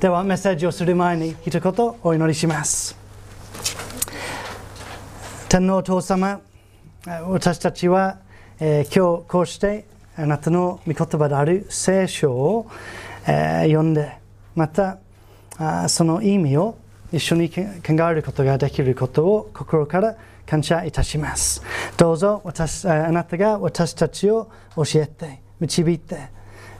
ではメッセージをする前に一言お祈りします。天皇お父様私たちは、えー、今日こうしてあなたの御言葉である聖書を、えー、読んでまたあその意味を一緒に考えることができることを心から感謝いたします。どうぞ私あなたが私たちを教えて導いて、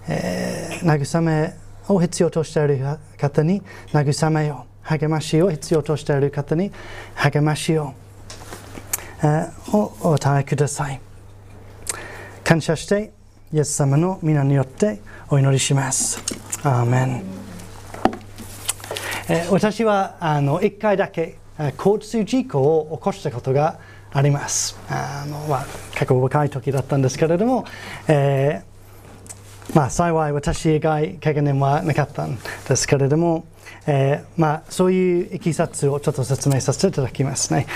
えー、慰めを必要としている方に慰めよう。励ましを必要としている方に励ましを、えー、お与えください。感謝してイエス様の皆によってお祈りします。アーメン、えー、私はあの1回だけ交通事故を起こしたことがあります。あの、まあ、結構若い時だったんですけれども、えーまあ、幸い私以外怪我はなかったんですけれども、えー、まあ、そういういきさつをちょっと説明させていただきますね。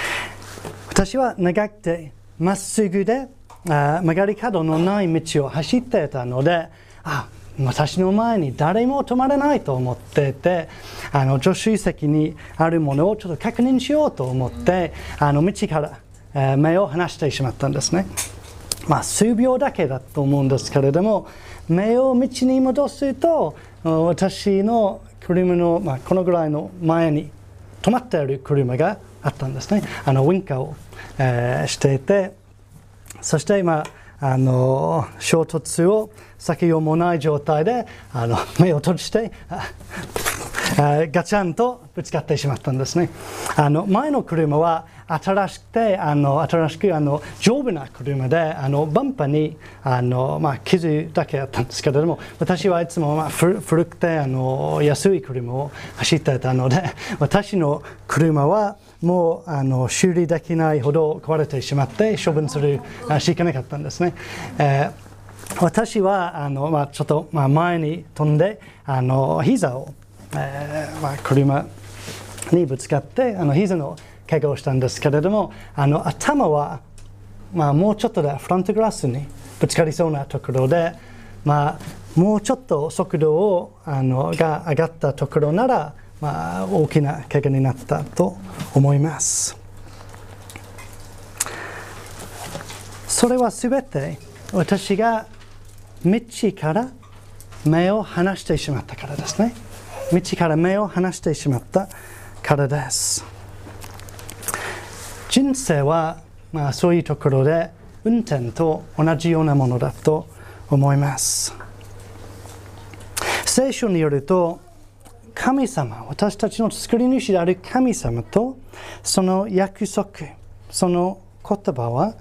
私は長くてまっすぐであ曲がり角のない道を走っていたので、あ私の前に誰も止まらないと思っていてあの助手席にあるものをちょっと確認しようと思ってあの道から、えー、目を離してしまったんですね。まあ、数秒だけだと思うんですけれども目を道に戻すと私の車の、まあ、このぐらいの前に止まっている車があったんですね。あのウインカーを、えー、していてそして今あの衝突を避けようもない状態であの目を閉じてガチャンとぶつかってしまったんですね。あの前の車は新しくてあの新しくあの丈夫な車であのバンパにあの、まあ、傷だけあったんですけれども私はいつも、まあ、古くてあの安い車を走ってたので 私の車はもうあの修理できないほど壊れてしまって処分するしかなかったんですね。えー、私はあの、まあ、ちょっと、まあ、前に飛んであの膝を、えーまあ、車にぶつかってあの膝の怪我をしたんですけれどもあの頭は、まあ、もうちょっとでフロントグラスにぶつかりそうなところで、まあ、もうちょっと速度をあのが上がったところなら、まあ、大きな怪我になったと思います。それはすべて私が道から目を離してしまったからですね。道から目を離してしまったからです。人生は、まあ、そういうところで運転と同じようなものだと思います。聖書によると神様私たちの作り主である神様とその約束その言葉は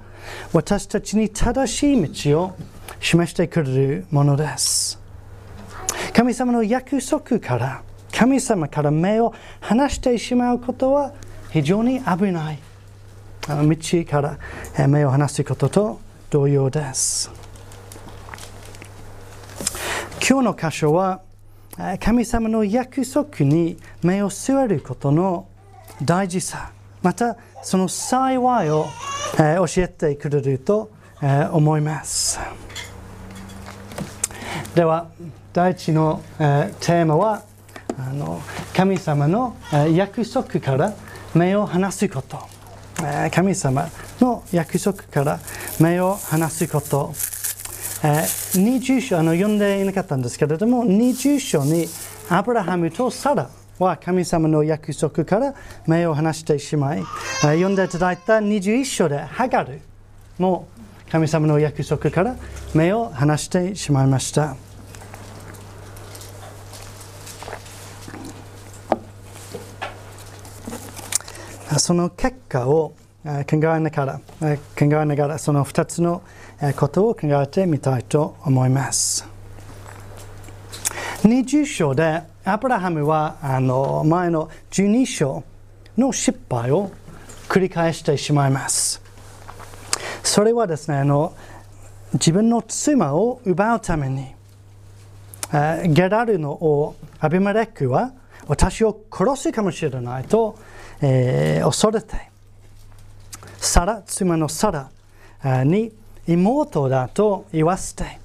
私たちに正しい道を示してくれるものです。神様の約束から神様から目を離してしまうことは非常に危ない。道から目を離すことと同様です。今日の箇所は神様の約束に目を据えることの大事さまたその幸いを教えてくれると思いますでは第一のテーマは神様の約束から目を離すこと神様の約束から目を離すこと、20章あの読んでいなかったんですけれども20章にアブラハムとサラは神様の約束から目を離してしまい読んでいただいた21章でハガルも神様の約束から目を離してしまいました。その結果を考えながら考えながらその2つのことを考えてみたいと思います。20章でアブラハムはあの前の12章の失敗を繰り返してしまいます。それはですねあの自分の妻を奪うためにゲラルの王アビマレックは私を殺すかもしれないとえー、恐れてサラ妻のサラに妹だと言わせて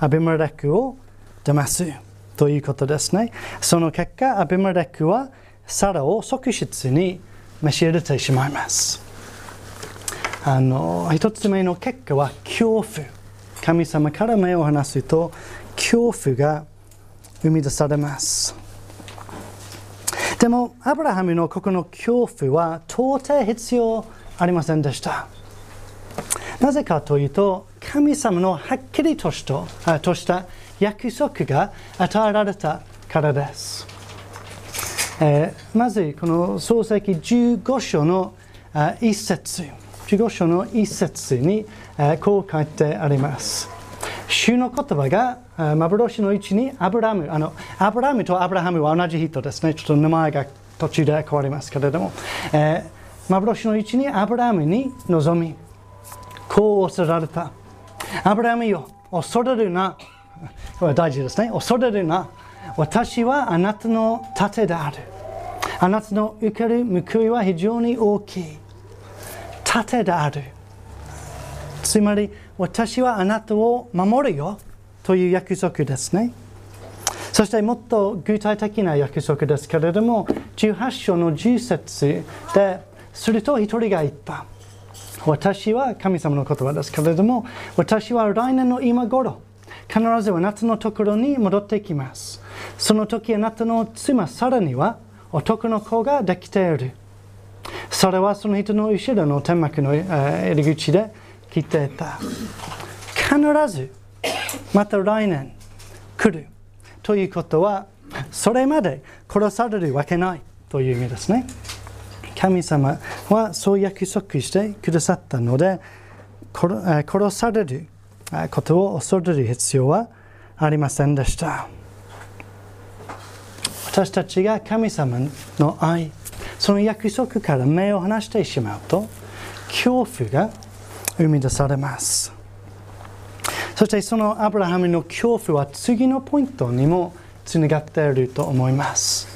アビマレクを騙すということですね。その結果、アビマレクはサラを即室に召し入れてしまいます。あの一つ目の結果は恐怖。神様から目を離すと恐怖が生み出されます。でも、アブラハムのここの恐怖は到底必要ありませんでした。なぜかというと、神様のはっきりとしたとした約束が与えられたからです。えー、まず、この創世記15章の一節、15章の一節に、え、こう書いてあります。主の言葉が幻のうちにアブラムあのアブラムとアブラハムは同じ人ですね。ちょっと名前が途中で変わりますけれども、えー、幻のうちにアブラムに臨みこう恐れられた。アブラムよ恐れるな。これ大事ですね。恐れるな。私はあなたの盾である。あなたの受ける報いは非常に大きい。盾である。つまり私はあなたを守るよという約束ですね。そしてもっと具体的な約束ですけれども、18章の10節ですると一人が言った。私は神様の言葉ですけれども、私は来年の今頃、必ずあなたのところに戻ってきます。その時あなたの妻さらには男の子ができている。それはその人の後ろの天幕の入り口で聞いていた。必ずまた来年来る。ということはそれまで殺されるわけない。という意味ですね。神様はそう約束してくださったので殺されることを恐れる必要はありませんでした。私たちが神様の愛その約束から目を離してしまうと恐怖が生み出されますそしてそのアブラハムの恐怖は次のポイントにもつながっていると思います。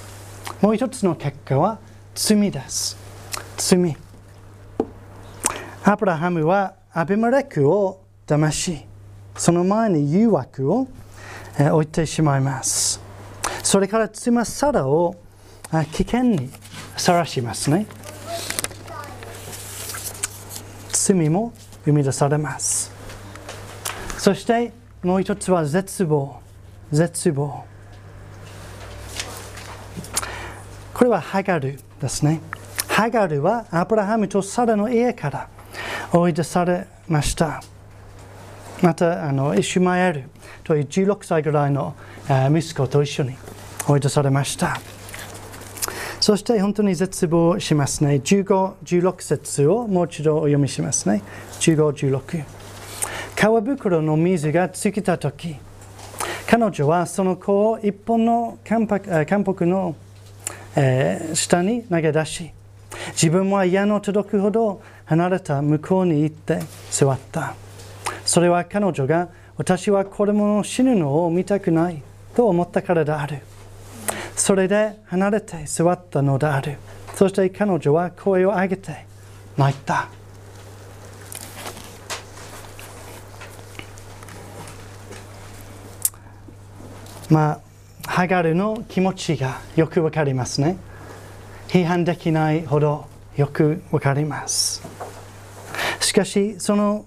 もう一つの結果は罪です。罪。アブラハムはアビマレクを騙し、その前に誘惑を置いてしまいます。それから妻サラを危険にさらしますね。罪も生み出されます。そしてもう一つは絶望。絶望。これはハガルですね。ハガルはアブラハムとサラの家から追い出されました。またあのイシュマエルという16歳ぐらいの息子と一緒に追い出されました。そして本当に絶望しますね。15、16節をもう一度お読みしますね。15、16川袋の水が尽きた時彼女はその子を一本の韓国の、えー、下に投げ出し自分は矢の届くほど離れた向こうに行って座った。それは彼女が私は子供の死ぬのを見たくないと思ったからである。それで離れて座ったのであるそして彼女は声を上げて泣いたまあ、ハガルの気持ちがよくわかりますね。批判できないほどよくわかります。しかし、その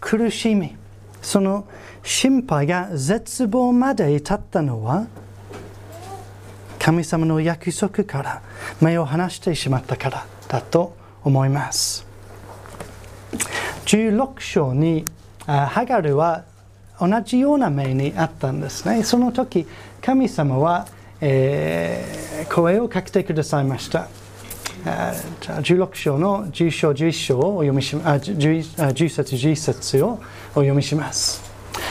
苦しみ、その心配が絶望まで至ったのは、神様の約束から目を離してしまったからだと思います。16章にハガルは同じような目にあったんですね。その時、神様は、えー、声をかけてくださいました。16章の10章11章をお読みしあ 10, 10節11節をお読みします。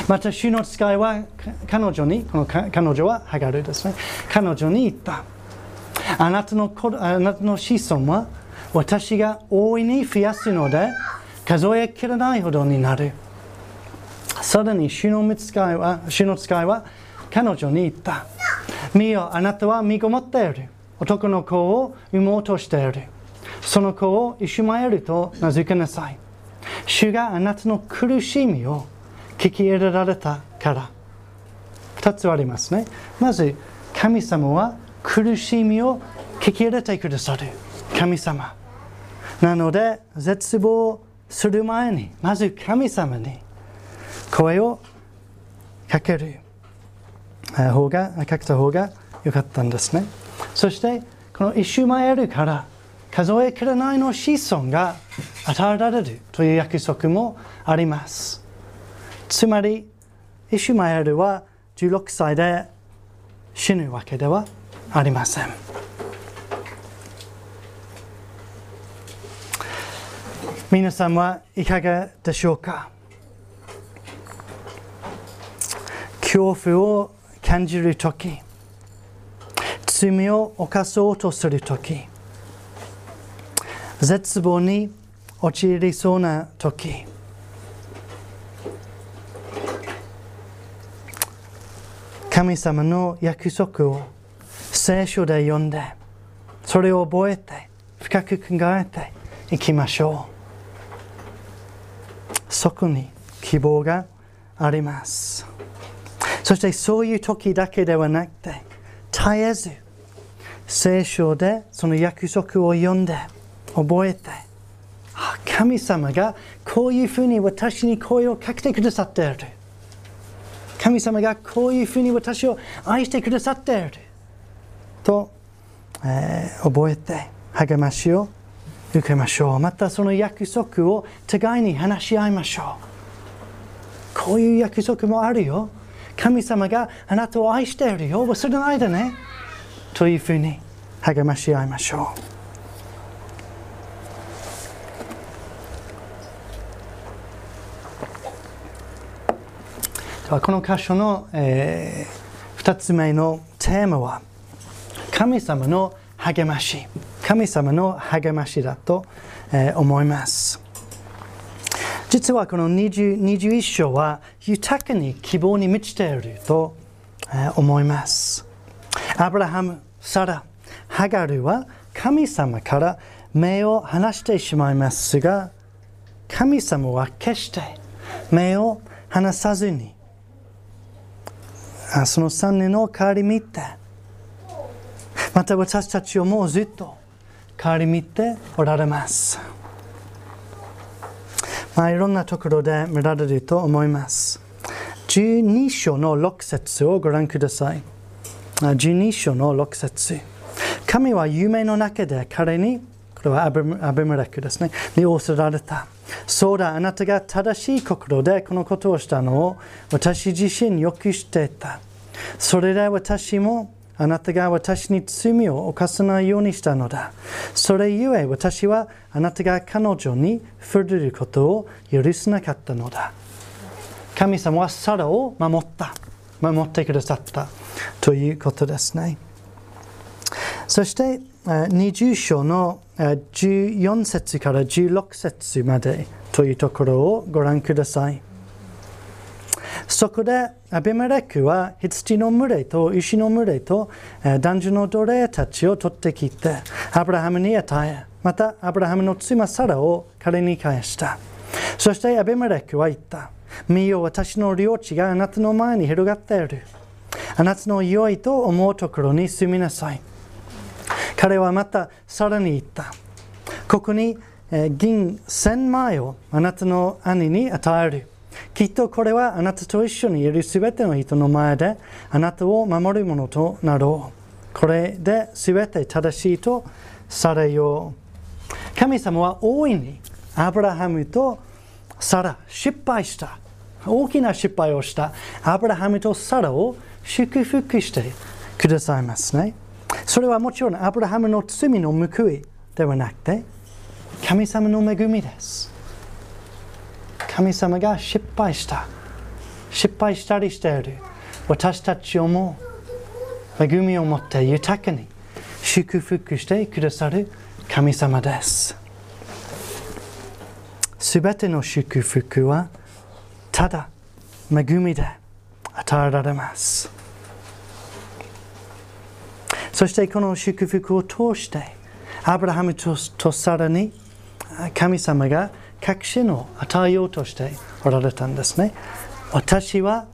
また、主の使いは彼女に、この彼女はハガルですね。彼女に言った。あなたのあなたの子孫は私が大いに増やすので数えきれないほどになる。さらに主の使いは主の使いは彼女に言った。見よ、あなたは身ごもっている。男の子を産もうとしている。その子をイシュマエルと名付けなさい。主があなたの苦しみを聞き入れられたから。2つありますね。まず神様は苦しみを聞き入れてくださる。神様。なので絶望する前にまず神様に声をかける。方がかけた方が良かったんですね。そしてこのイシュマエルから数えきれないの子孫が与えられるという約束もあります。つまりイシュマエルは16歳で死ぬわけではありません。皆さんはいかがでしょうか？恐怖を感じるとき罪を犯そうとするとき絶望に陥りそうなとき神様の約束を聖書で読んでそれを覚えて深く考えていきましょう。そこに希望があります。そしてそういう時だけではなくて絶えず聖書でその約束を読んで覚えて神様がこういうふうに私に声をかけてくださっている。神様がこういうふうに私を愛してくださっている。と、えー、覚えて励ましを受けましょう。またその約束を互いに話し合いましょう。こういう約束もあるよ。神様があなたを愛しているよ。忘れないでね。というふうに励まし合いましょう。この箇所の、えー、2つ目のテーマは神様の励まし。神様の励ましだと、えー、思います。実はこの20 21章は豊かに希望に満ちていると、えー、思います。アブラハム、サラ、ハガルは神様から目を離してしまいますが神様は決して目を離さずにその3年の代わり見て。また私たちをもうずっと。代わり見ておられます。まあいろんなところで見られると思います。12章の6節をご覧ください。12章の6節。神は夢の中で彼にこれはアベメレクですね。に仰せられた。そうだ、あなたが正しい心でこのことをしたのを私自身よく知っていた。それで私もあなたが私に罪を犯さないようにしたのだ。それゆえ私はあなたが彼女に触れることを許さなかったのだ。神様はサラを守った。守ってくださったということですね。そして20章の14節から16節までというところをご覧ください。そこでアビメレクは羊の群れと石の群れと男女の奴隷たちを取ってきてアブラハムに与えまたアブラハムの妻サラを彼に返した。そしてアビメレクは言った。見よ私の領地があなたの前に広がっている。あなたの良いと思うところに住みなさい。彼はまたさらに言った。ここに銀千枚をあなたの兄に与える。きっとこれはあなたと一緒にいるすべての人の前であなたを守るものとなろう。これですべて正しいとされよう。神様は大いにアブラハムとサラ失敗した。大きな失敗をしたアブラハムとサラを祝福してくださいますね。それはもちろんアブラハムの罪の報いではなくて神様の恵みです。神様が失敗した。失敗したりしている。私たちをも恵みを持って豊かに祝福してくださる神様です。すべての祝福はただ恵みで与えられます。そしてこの祝福を通してアブラハムとさらに神様が確信を与えようとしておられたんですね。私は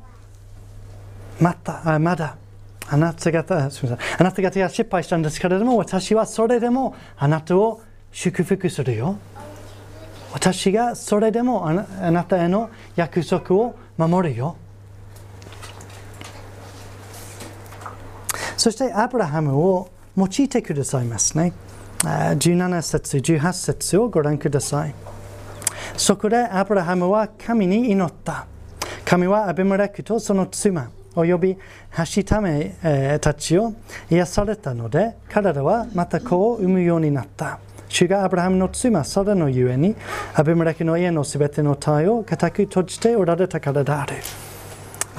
またまだあなた方すみませんあなた方が失敗したんですけれども私はそれでもあなたを祝福するよ私がそれでもあなたへの約束を守るよそしてアブラハムを用いてくださいますね。17節18節をご覧ください。そこでアブラハムは神に祈った。神はアビムレクとその妻およびハシタメ、たちを癒されたので彼らはまた子を産むようになった。主がアブラハムの妻サラのゆえにアビムレクの家のすべての体を固く閉じておられたからである、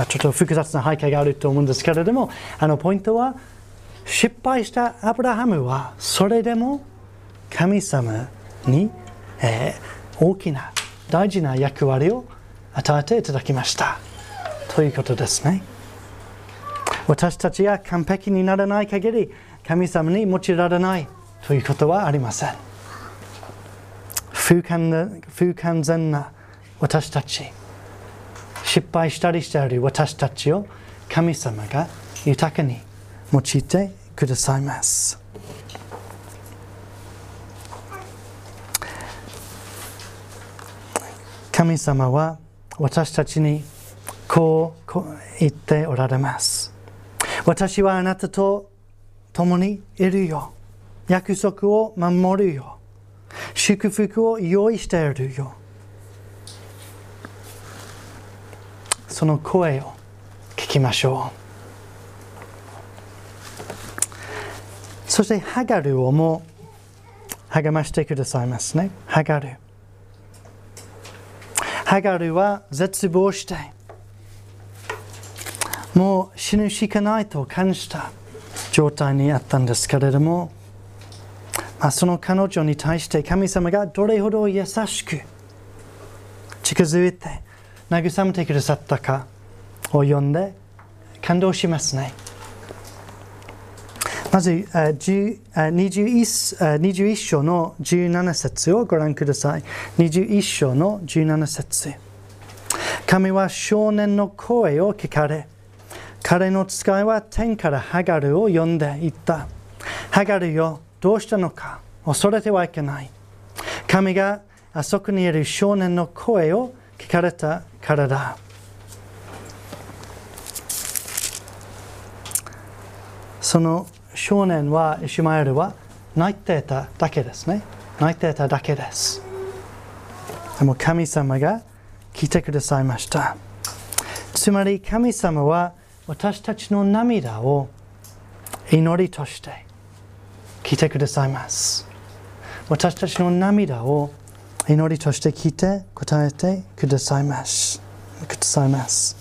ちょっと複雑な背景があると思うんですけれどもあのポイントは失敗したアブラハムはそれでも神様に、えー、大きな大事な役割を与えていただきました。ということですね。私たちが完璧にならない限り神様に用いられない。ということはありません。不完不完全な私たち。失敗したりしている私たちを神様が豊かに用いてくださいます神様は私たちにこう言っておられます私はあなたと共にいるよ。約束を守るよ。祝福を用意しているよ。その声を聞きましょう。そしてハガルをも励ましてくださいますね。ハガル。ハガルは絶望してもう死ぬしかないと感じた状態にあったんですけれども、まあ、その彼女に対して神様がどれほど優しく近づいて慰めてくださったかを読んで感動しますね。まず21 21章の17節をご覧ください。21章の17節神は少年の声を聞かれ、彼の使いは天からハガルを呼んでいった。ハガルよ、どうしたのか恐れてはいけない。神があそこにいる少年の声を聞かれたからだ。その少年は、イシュマエルは泣いていただけですね。泣いていただけです。でも神様が聞いてくださいました。つまり神様は私たちの涙を祈りとして聞いてくださいます私たちの涙を祈りとして聞いて答えてくださいますくださいます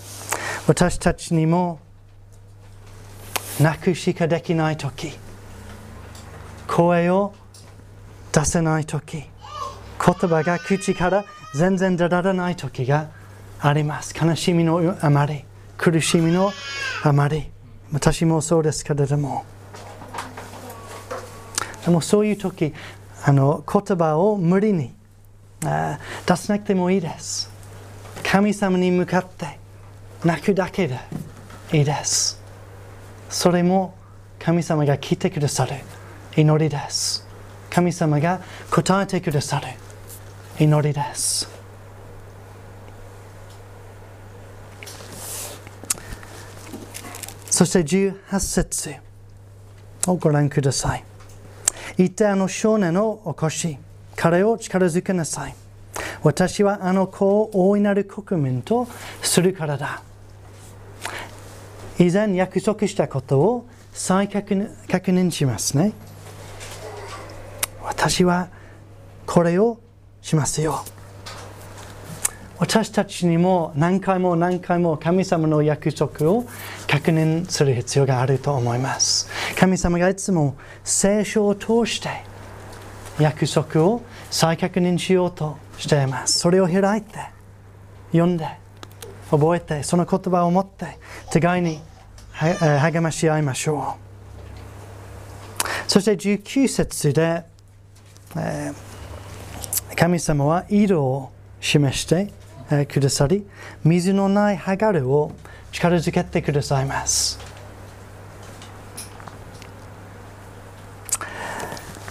私たちにも泣くしかできない時声を出せない時言葉が口から全然出られない時があります悲しみのあまり苦しみのあまり私もそうですけれどもでもそういう時あの言葉を無理に出さなくてもいいです神様に向かって泣くだけでいいですそれも神様が聞いてくださる祈りです神様が答えてくださる祈りですそして18節をご覧ください。一体あの少年を起こし、彼を力づけなさい。私はあの子を大いなる国民とするからだ。以前約束したことを再確認しますね。私はこれをしますよ。私たちにも何回も何回も神様の約束を確認する必要があると思います。神様がいつも聖書を通して約束を再確認しようとしています。それを開いて、読んで、覚えて、その言葉を持って、互いに励まし合いましょう。そして19節で、え、神様は色を示してくださり水のないハガルを力づけてくださいます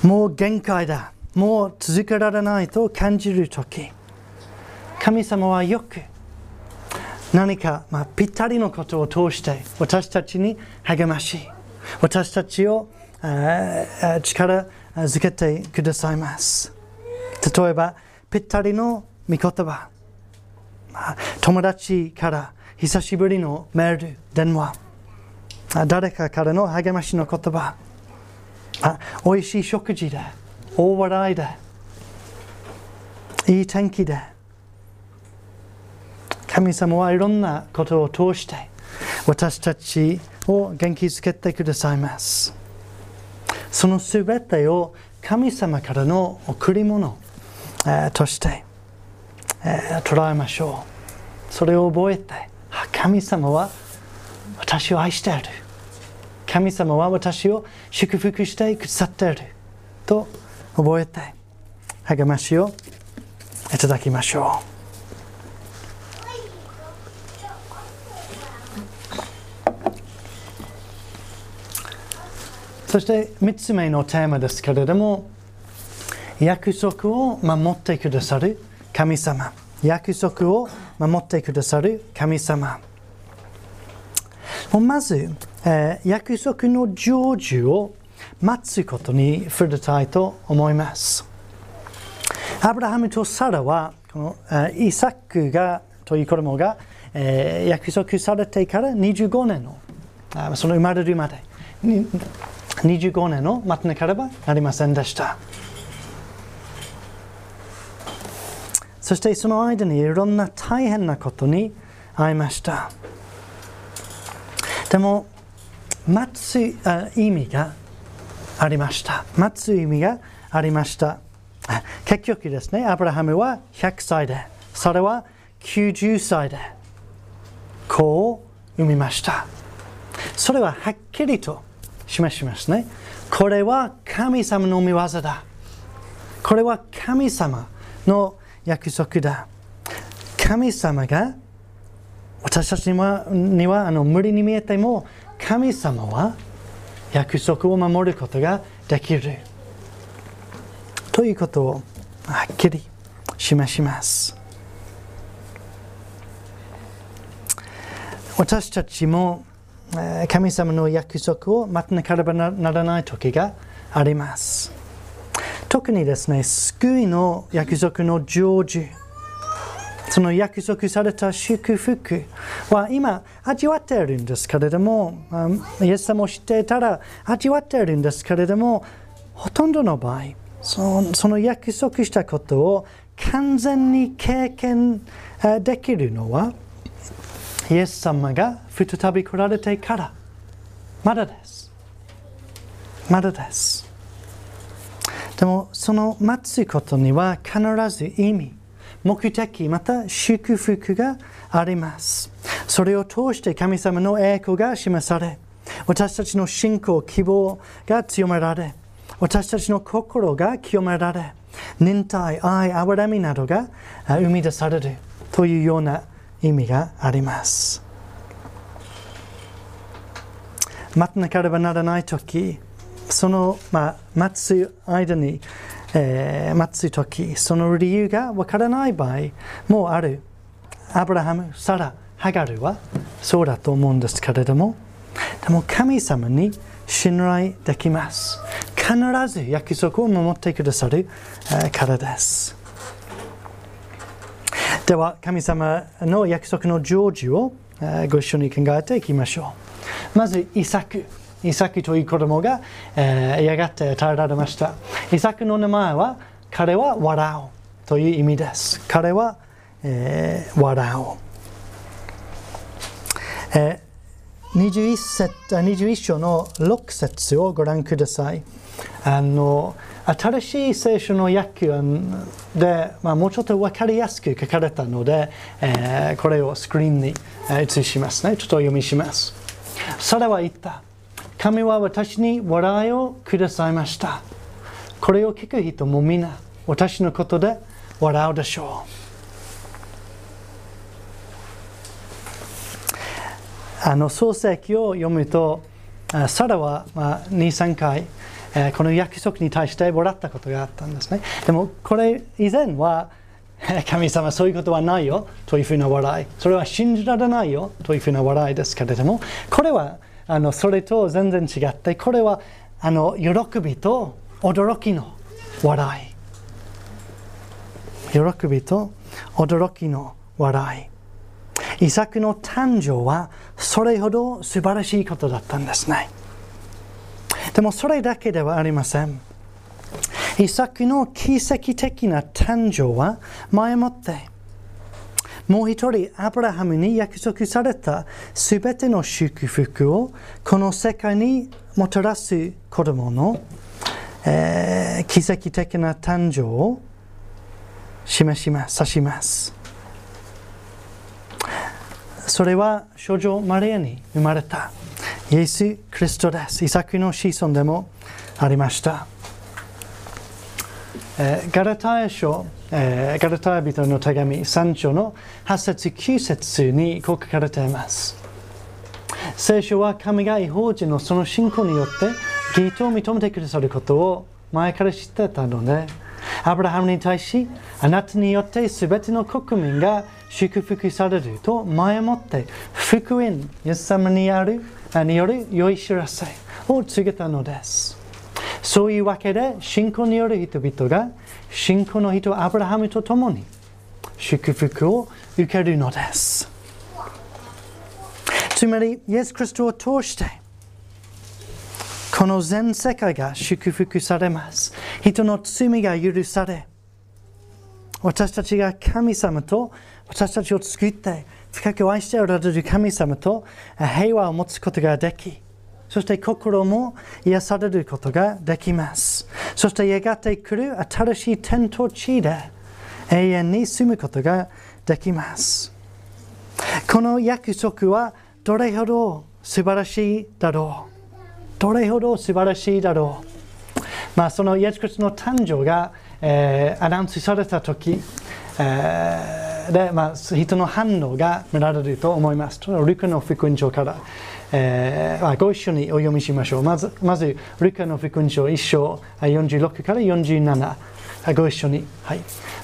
もう限界だ。もう続けられないと感じる時。神様はよく何か、まあ、ぴったりのことを通して私たちに励まし私たちを力づけてくださいます。例えばぴったりの御言葉。友達から久しぶりのメール電話。誰かからの励ましの言葉。おいしい食事で大笑いでいい天気で神様はいろんなことを通して私たちを元気づけてくださいます。そのすべてを神様からの贈り物、えー、として、えー、捉えましょう。それを覚えて神様は私を愛している。神様は私を祝福してくださっていると覚えて励ましをいただきましょう。そして3つ目のテーマですけれども約束を守ってくださる神様。約束を守ってくださる神様。まず、えー、約束の成就を待つことに触れたいと思いますアブラハムとサラはこの、えー、イサックがという子供が、えー、約束されてから25年のあその生まれるまで25年を待たなければなりませんでした。そしてその間にいろんな大変なことに会いました。でも、待つ意味がありました。待つ意味がありました。結局ですね、アブラハムは100歳で、それは90歳で、子を産みました。それははっきりと示しますね。これは神様の御業だ。これは神様の約束だ。神様が私たちにはにはあの無理に見えても神様は約束を守ることができる。ということをはっきり示します。私たちも神様の約束を待たなければならない時があります。特にですね、救いの約束の成就、その約束された祝福。は今味わっているんですけれども、イエス様を知っていたら味わっているんですけれども、ほとんどの場合、その約束したことを完全に経験できるのは、イエス様が再び来られてから。まだです。まだです。でもその待つことには必ず意味。目的また祝福がありますそれを通して神様の栄光が示され私たちの信仰希望が強められ私たちの心が清められ忍耐愛憐れみなどが生み出されるというような意味があります。待たなければならない時その、まあ、待つ間に、えー、待つ時その理由がわからない場合もあるアブラハム、サラ、ハガルはそうだと思うんですけれどもでも神様に信頼できます必ず約束を守ってくださるからですでは神様の約束の成就をご一緒に考えていきましょうまずイサクイサクという子供が、えー、やがて与えられましたイサクの名前は彼は笑うという意味です彼は、えー、笑う、えー、21, 節21章の6節をご覧くださいあの新しい聖書の訳で、まあ、もうちょっと分かりやすく書かれたので、えー、これをスクリーンに映しますね。ちょっと読みします。それは言った。神は私に笑いをくださいました。これを聞く人も皆、私のことで笑うでしょう。あの創世記を読むと、サラは、まあ、2、3回、え、この約束に対して笑ったことがあったんですね。でもこれ以前は、神様そういうことはないよというふうな笑い。それは信じられないよというふうな笑いですけれども、これはあのそれと全然違ってこれはあの喜びと驚きの笑い。喜びと驚きの笑い。イサクの誕生はそれほど素晴らしいことだったんですね。でもそれだけではありません。イサクの奇跡的な誕生は前もってもう一人アブラハムに約束されたすべての祝福をこの世界にもたらす子供の、えー、奇跡的な誕生を示します、指します。それは少女マリアに生まれたイエス・クリストです。イサクの子孫でもありました。えー、ガラタヤ書、えー、ガラタヤ人の手紙3章の8節9節にこう書かれています。聖書は神が違法人のその信仰によって義とを認めてくださることを前から知ってたので、アブラハムに対し、あなたによってすべての国民が祝福されると前もって福音、イエス様にあるによる良い知らせを告げたのです。そういうわけで信仰による人々が信仰の人アブラハムと共に祝福を受けるのです。つまり、イエス・クリストを通してこの全世界が祝福されます。人の罪が許され、私たちが神様と私たちを救って深く愛しておられる神様と平和を持つことができ、そして心も癒されることができます。そしてやがて来る新しい天と地で永遠に住むことができます。この約束はどれほど素晴らしいだろう？どれほど素晴らしいだろう？まあ、そのイエス・クリスの誕生が、えー、アナウンスされた時、えー、で、まあ、人の反応が見られると思います。ルカの福音書から、えー、ご一緒にお読みしましょう。まず、まずルカの福音書1章46から47。ご一緒に。はい。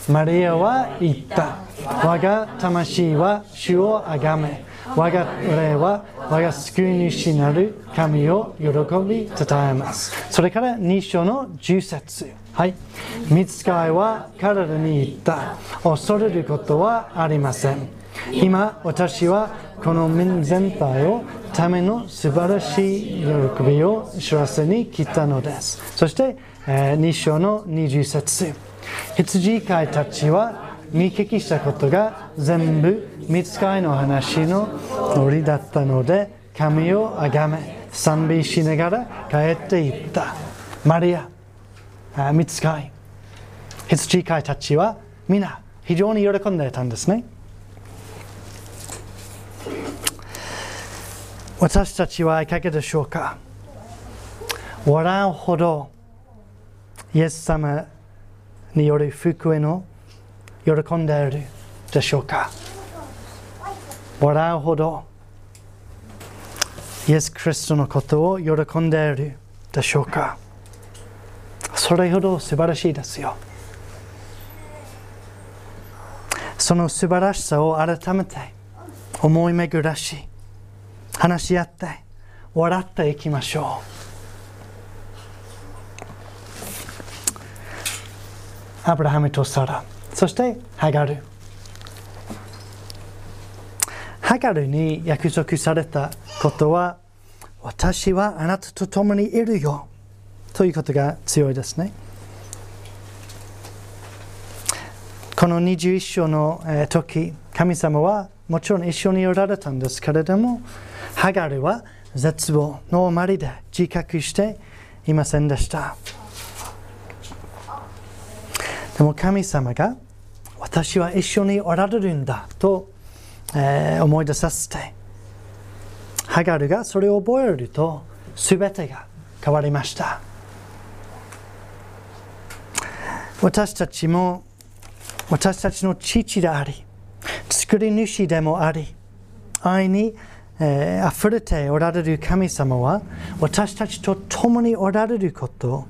マリアは言った。我が魂は主をあがめ。我が霊は我が救い主なる神を喜び称えます。それから2章の10節はい。見つかいは彼らに言った。恐れることはありません。今、私はこの民全体をための素晴らしい喜びを知らせに来たのです。そしてえ、2章の20節。羊飼いたちは見聞きしたことが全部見つかいの話の通りだったので神をあがめ賛美しながら帰っていった。マリア見つかい羊飼いたちは皆非常に喜んでいたんですね。私たちはいかがでしょうか？笑うほどイエス様による福音を喜んでいるでしょうか？笑うほどイエス・クリストのことを喜んでいるでしょうか？それほど素晴らしいですよ。その素晴らしさを改めて思い巡らしい話し合って笑っていきましょう。アブラハムとサラ。そしてハガル。ハガルに約束されたことは私はあなたと共にいるよ。ということが強いですね。この21章の時神様はもちろん一緒におられたんですけれどもハガルは絶望のあまりで自覚していませんでした。でも神様が私は一緒におられるんだと、えー、思い出させてハガルがそれを覚えると全てが変わりました。私たちも私たちの父であり作り主でもあり愛にえー、溢れておられる神様は私たちと共におられること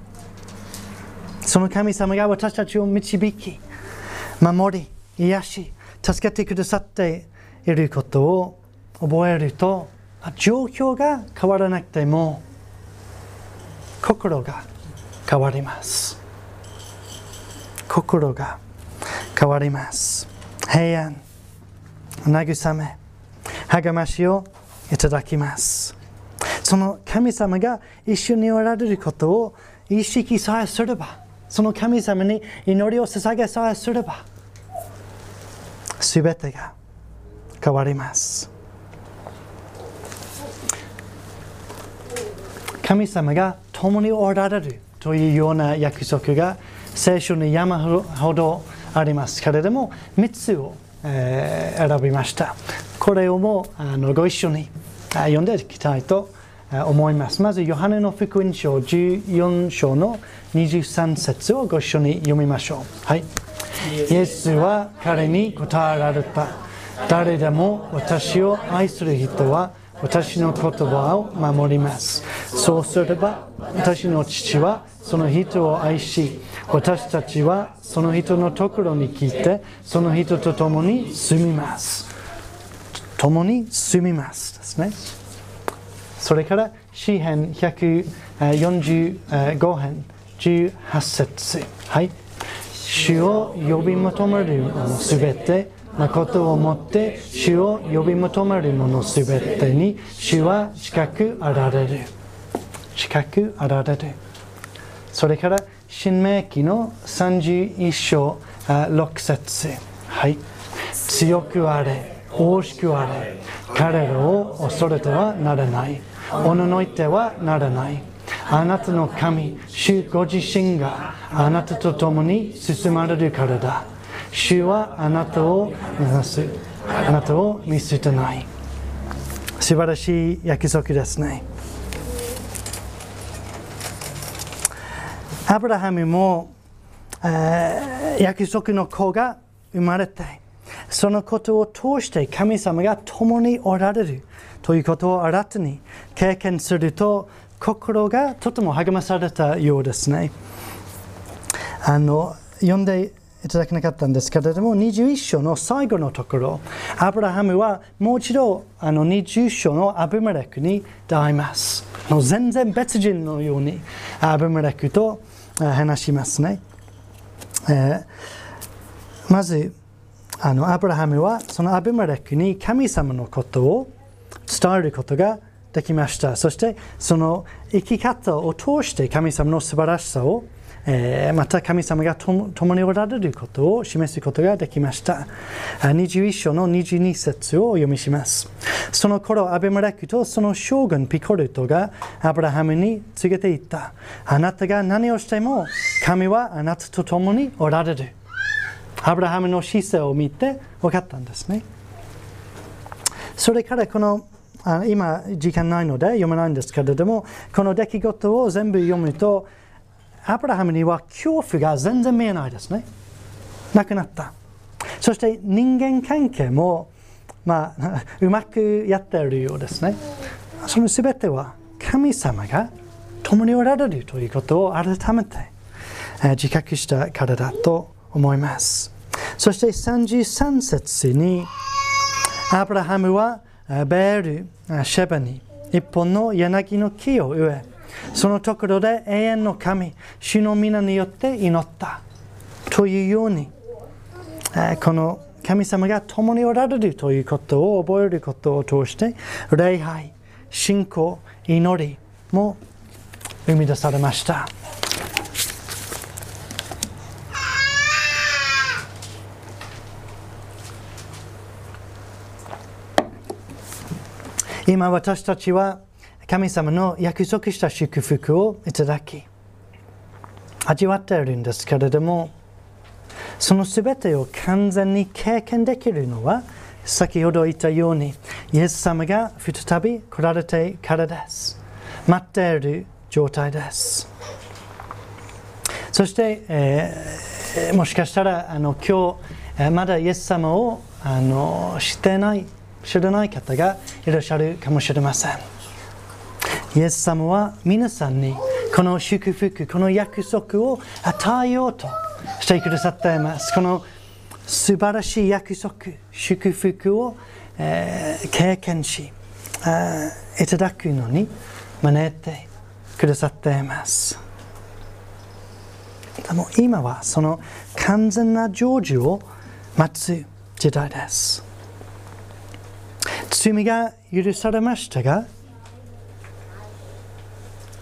その神様が私たちを導き守り癒し助けてくださっていることを覚えると状況が変わらなくても心が変わります心が変わります平安慰め励ましをいただきます。その神様が一緒におられることを意識さえすればその神様に祈りを捧げさえすればすべてが変わります。神様が共におられるというような約束が聖書に山ほどありますけれども3つを、えー、選びました。これをもあのご一緒に読んでいきたいと思います。まずヨハネの福音書14章の23節をご一緒に読みましょう。はい。イエスは彼に答えられた。誰でも私を愛する人は私の言葉を守ります。そうすれば私の父はその人を愛し私たちはその人のところに来てその人と共に住みます。共に住みますですね。それから詩編145編18節。はい。主を呼び求める者すべて誠をもって主を呼び求める者すべてに主は近くあられる。近くあられる。それから新明記の31章6節。はい。強くあれ。大しくあれ彼らを恐れてはならない。おののいてはならない。あなたの神主ご自身があなたと共に進まれるからだ。主はあなたを目指す。あなたを見捨てない。素晴らしい約束ですね。アブラハムも、えー、約束の子が生まれてそのことを通して神様が共におられる。ということを新たに経験すると心がとても励まされたようですね。あの読んでいただけなかったんですけれども21章の最後のところアブラハムはもう一度あの20章のアブメレクに出会います。の全然別人のようにアブメレクと話しますね、えー、まずあのアブラハムはそのアブメレクに神様のことを伝えることができました。そしてその生き方を通して神様の素晴らしさをえー、また神様が共におられることを示すことができました。21章の22節を読みします。その頃アベマレクとその将軍ピコルトがアブラハムに告げていった。あなたが何をしても神はあなたと共におられる。アブラハムの姿勢を見て分かったんですねそれからこのあ今時間ないので読めないんですけれどもこの出来事を全部読むとアブラハムには恐怖が全然見えないですねなくなったそして人間関係もまあうまくやっているようですねその全ては神様が共におられるということを改めて自覚したからだと思いますそして33節にアブラハムはベール、シェバに一本の柳の木を植え、そのところで永遠の神、主の皆によって祈ったというように、この神様が共におられるということを覚えることを通して、礼拝、信仰、祈りも生み出されました。今私たちは神様の約束した祝福をいただき味わっているんですけれどもその全てを完全に経験できるのは先ほど言ったようにイエス様が再び来られてからです。待っている状態です。そして、えー、もしかしたらあの今日まだイエス様をあの知ってない知らない方がいらっしゃるかもしれません。イエス様は皆さんにこの祝福この約束を与えようとしてくださっています。この素晴らしい約束祝福を、えー、経験しいただくのに招いてくださっています。でも今はその完全な成就を待つ時代です。罪が許されましたが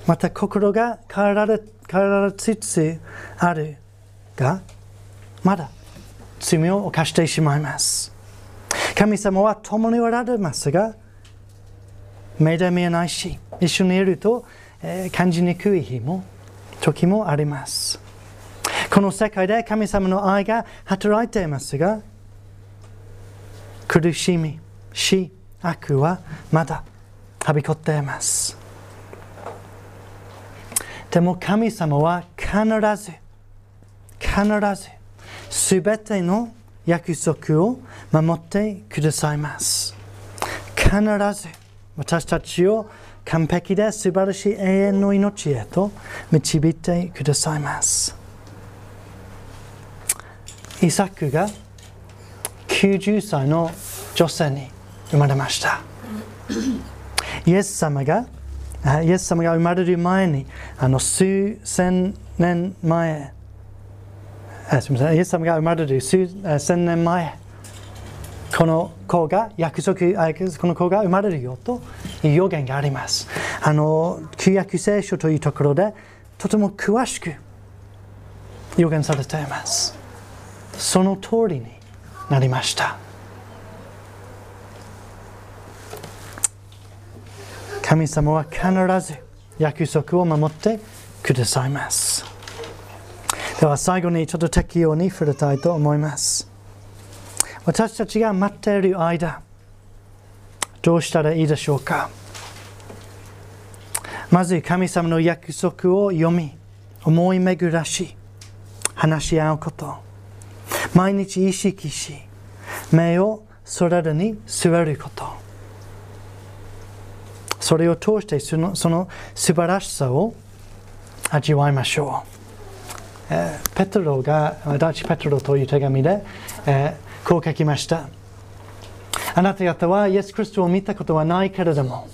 また心が変えられ変えられつつあるがまだ罪を犯してしまいます神様は共におられますが目で見えないし一緒にいると、えー、感じにくい日も時もありますこの世界で神様の愛が働いていますが苦しみ死悪はまだはびこっています。でも神様は必ず必ずすべての約束を守ってくださいます。必ず私たちを完璧で素晴らしい永遠の命へと導いてくださいます。イサクが90歳の女性に生まれました。イエス様がイエス様が生まれる前にあの数千年前すみませんイエス様が生まれる数千年前この子が約束この子が生まれるよという予言があります。あの旧約聖書というところでとても詳しく予言されています。その通りになりました。神様は必ず約束を守ってくださいます。では最後にちょっと適用に触れたいと思います。私たちが待っている間どうしたらいいでしょうか？まず神様の約束を読み思い巡らし話し合うこと。毎日意識し目をそれらに据えること。それを通してそのその素晴らしさを味わいましょう、えー、ペトロが第一ペトロという手紙で、えー、こう書きましたあなた方はイエス・クリストを見たことはないけれども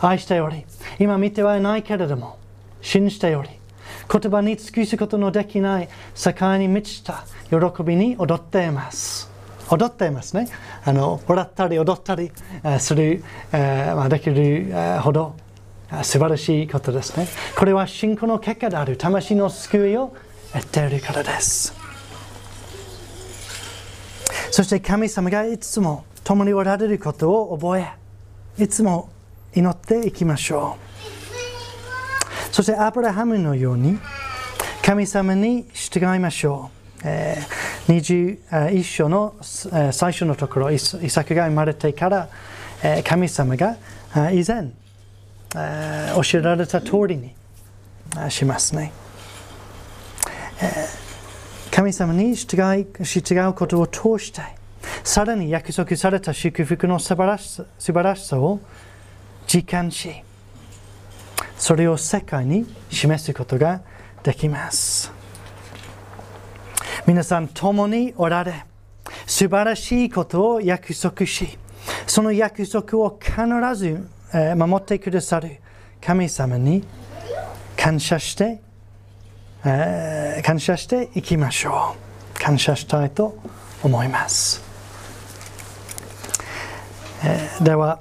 愛しており今見てはないけれども信じており言葉に尽くすことのできない世界に満ちた喜びに踊っています。踊っていますね。あの笑ったり踊ったりする、えーまあ、できるほど素晴らしいことですね。これは信仰の結果である魂の救いを得ているからです。そして神様がいつも共におられることを覚え、いつも祈っていきましょう。そしてアブラハムのように神様に従いましょう。えー、21章の最初のところ、イサクが生まれてから、神様が以前、教えられた通りにしますね。神様に従い従うことを通して、さらに約束された祝福の素晴らしさ素晴らしさを実感し、それを世界に示すことができます皆さん共におられ素晴らしいことを約束しその約束を必ず守ってくださる神様に感謝して感謝していきましょう。感謝したいと思います。では